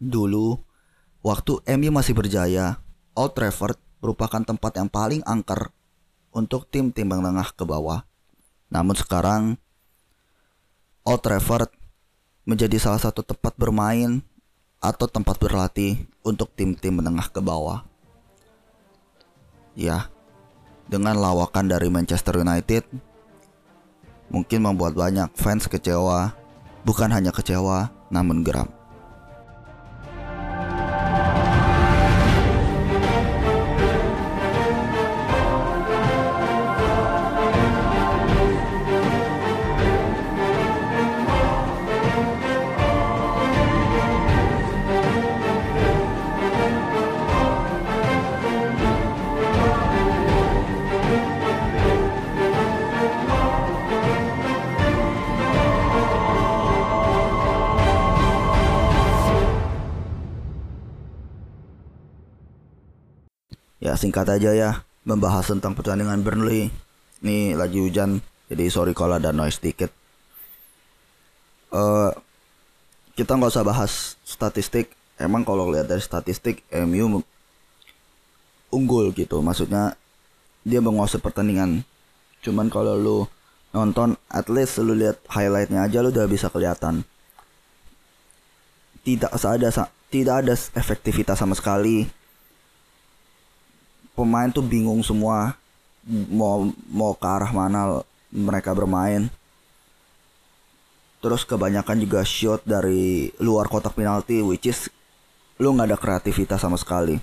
Dulu, waktu MU masih berjaya, Old Trafford merupakan tempat yang paling angker untuk tim-tim menengah ke bawah. Namun sekarang, Old Trafford menjadi salah satu tempat bermain atau tempat berlatih untuk tim-tim menengah ke bawah. Ya, dengan lawakan dari Manchester United, mungkin membuat banyak fans kecewa, bukan hanya kecewa, namun geram. Ya singkat aja ya membahas tentang pertandingan Burnley. Ini lagi hujan, jadi sorry kalau ada noise dikit. Uh, kita nggak usah bahas statistik. Emang kalau lihat dari statistik MU unggul gitu. Maksudnya dia menguasai pertandingan. Cuman kalau lu nonton, at least lu lihat highlightnya aja lu udah bisa kelihatan. Tidak ada tidak ada efektivitas sama sekali pemain tuh bingung semua mau mau ke arah mana mereka bermain. Terus kebanyakan juga shot dari luar kotak penalti which is lu nggak ada kreativitas sama sekali.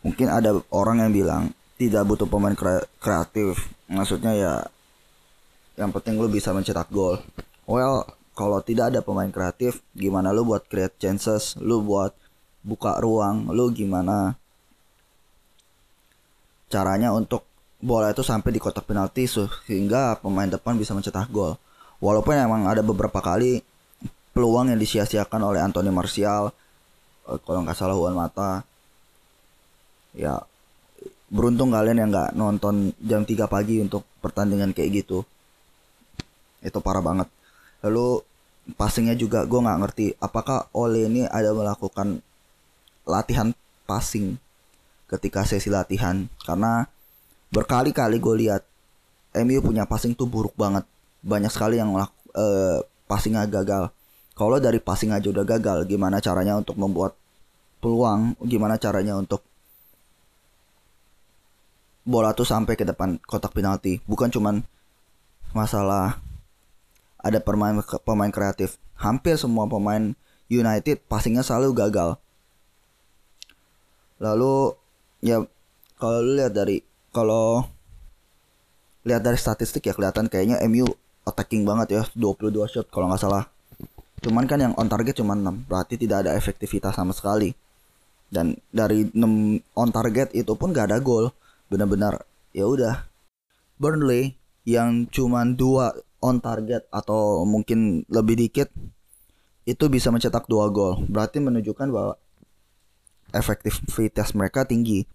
Mungkin ada orang yang bilang tidak butuh pemain kreatif. Maksudnya ya yang penting lu bisa mencetak gol. Well, kalau tidak ada pemain kreatif, gimana lu buat create chances, lu buat buka ruang, lu gimana caranya untuk bola itu sampai di kotak penalti sehingga pemain depan bisa mencetak gol. Walaupun emang ada beberapa kali peluang yang disia-siakan oleh Anthony Martial eh, kalau nggak salah Juan Mata. Ya beruntung kalian yang nggak nonton jam 3 pagi untuk pertandingan kayak gitu. Itu parah banget. Lalu passingnya juga gue nggak ngerti apakah Ole ini ada melakukan latihan passing ketika sesi latihan. Karena berkali-kali gue lihat MU punya passing tuh buruk banget. Banyak sekali yang uh, passingnya gagal. Kalau dari passing aja udah gagal gimana caranya untuk membuat peluang? Gimana caranya untuk bola tuh sampai ke depan kotak penalti? Bukan cuman masalah ada pemain pemain kreatif. Hampir semua pemain United passingnya selalu gagal. Lalu ya kalau lu lihat dari kalau lihat dari statistik ya kelihatan kayaknya MU attacking banget ya 22 shot kalau nggak salah. Cuman kan yang on target cuma 6 berarti tidak ada efektivitas sama sekali. Dan dari 6 on target itu pun gak ada gol. Benar-benar ya udah. Burnley yang cuma dua on target atau mungkin lebih dikit itu bisa mencetak dua gol. Berarti menunjukkan bahwa efektivitas mereka tinggi.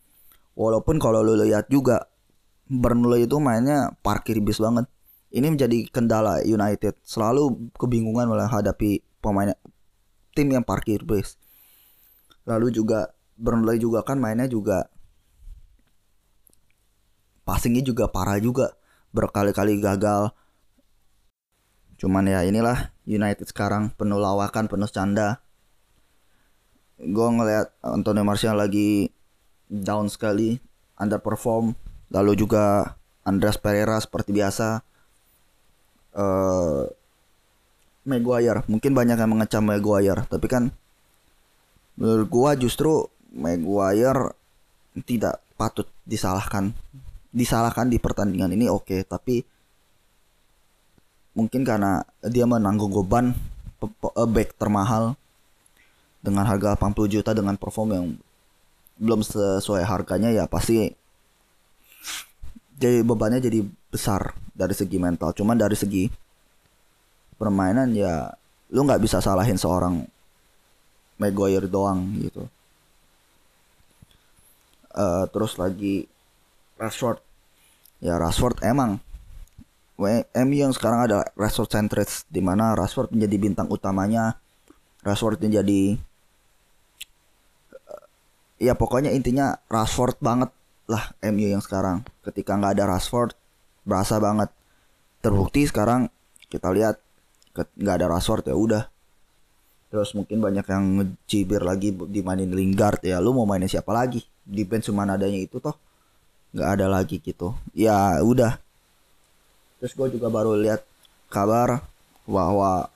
Walaupun kalau lo lihat juga Burnley itu mainnya parkir bis banget. Ini menjadi kendala United. Selalu kebingungan menghadapi pemain tim yang parkir bis. Lalu juga Burnley juga kan mainnya juga passingnya juga parah juga. Berkali-kali gagal. Cuman ya inilah United sekarang penuh lawakan, penuh canda gue ngeliat Antonio Martial lagi down sekali, underperform. Lalu juga Andreas Pereira seperti biasa. Uh, Maguire, mungkin banyak yang mengecam Maguire, tapi kan menurut gua justru Maguire tidak patut disalahkan. Disalahkan di pertandingan ini oke, okay, tapi mungkin karena dia menanggung beban back termahal dengan harga 80 juta dengan perform yang belum sesuai harganya ya pasti jadi bebannya jadi besar dari segi mental. Cuman dari segi permainan ya lu nggak bisa salahin seorang Maguire doang gitu. Uh, terus lagi Rashford. Ya Rashford emang MU yang sekarang ada Rashford centric di mana Rashford menjadi bintang utamanya. Rashford menjadi ya pokoknya intinya Rashford banget lah MU yang sekarang. Ketika nggak ada Rashford berasa banget. Terbukti sekarang kita lihat nggak ada Rashford ya udah. Terus mungkin banyak yang ngecibir lagi dimainin Lingard. Ya lu mau mainin siapa lagi? Di bench cuma adanya itu toh. Nggak ada lagi gitu. Ya udah. Terus gue juga baru lihat kabar bahwa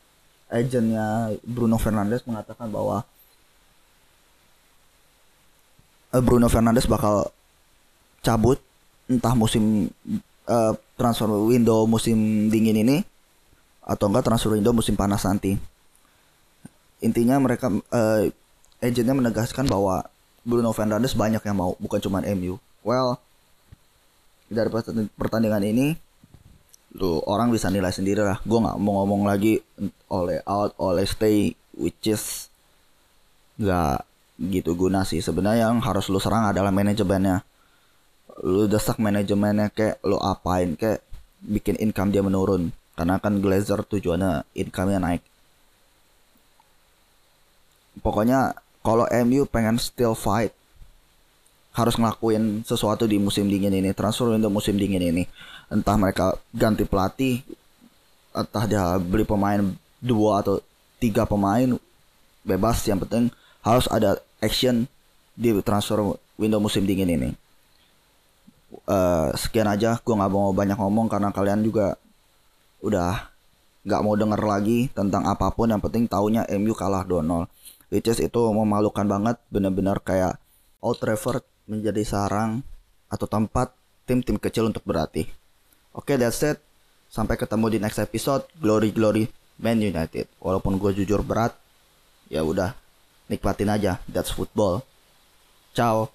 agentnya Bruno Fernandes mengatakan bahwa Bruno Fernandes bakal cabut entah musim uh, transfer window musim dingin ini atau enggak transfer window musim panas nanti. Intinya mereka uh, agentnya menegaskan bahwa Bruno Fernandes banyak yang mau, bukan cuma MU. Well, dari pertandingan ini lu orang bisa nilai sendiri lah. Gue nggak mau ngomong lagi oleh out, oleh stay, which is nggak gitu guna sih. Sebenarnya yang harus lu serang adalah manajemennya. Lu desak manajemennya kayak lu apain kayak bikin income dia menurun. Karena kan Glazer tujuannya income-nya naik. Pokoknya kalau MU pengen still fight harus ngelakuin sesuatu di musim dingin ini. Transfer untuk musim dingin ini. Entah mereka ganti pelatih entah dia beli pemain dua atau tiga pemain bebas. Yang penting harus ada action di transfer window musim dingin ini. Uh, sekian aja gue nggak mau banyak ngomong karena kalian juga udah nggak mau denger lagi tentang apa pun. Yang penting taunya MU kalah 2-0 which is itu memalukan banget bener-bener kayak Old Trafford menjadi sarang atau tempat tim-tim kecil untuk berlatih. Oke okay, that's it. Sampai ketemu di next episode. Glory glory Man United. Walaupun gue jujur berat ya udah nikmatin aja that's football. Ciao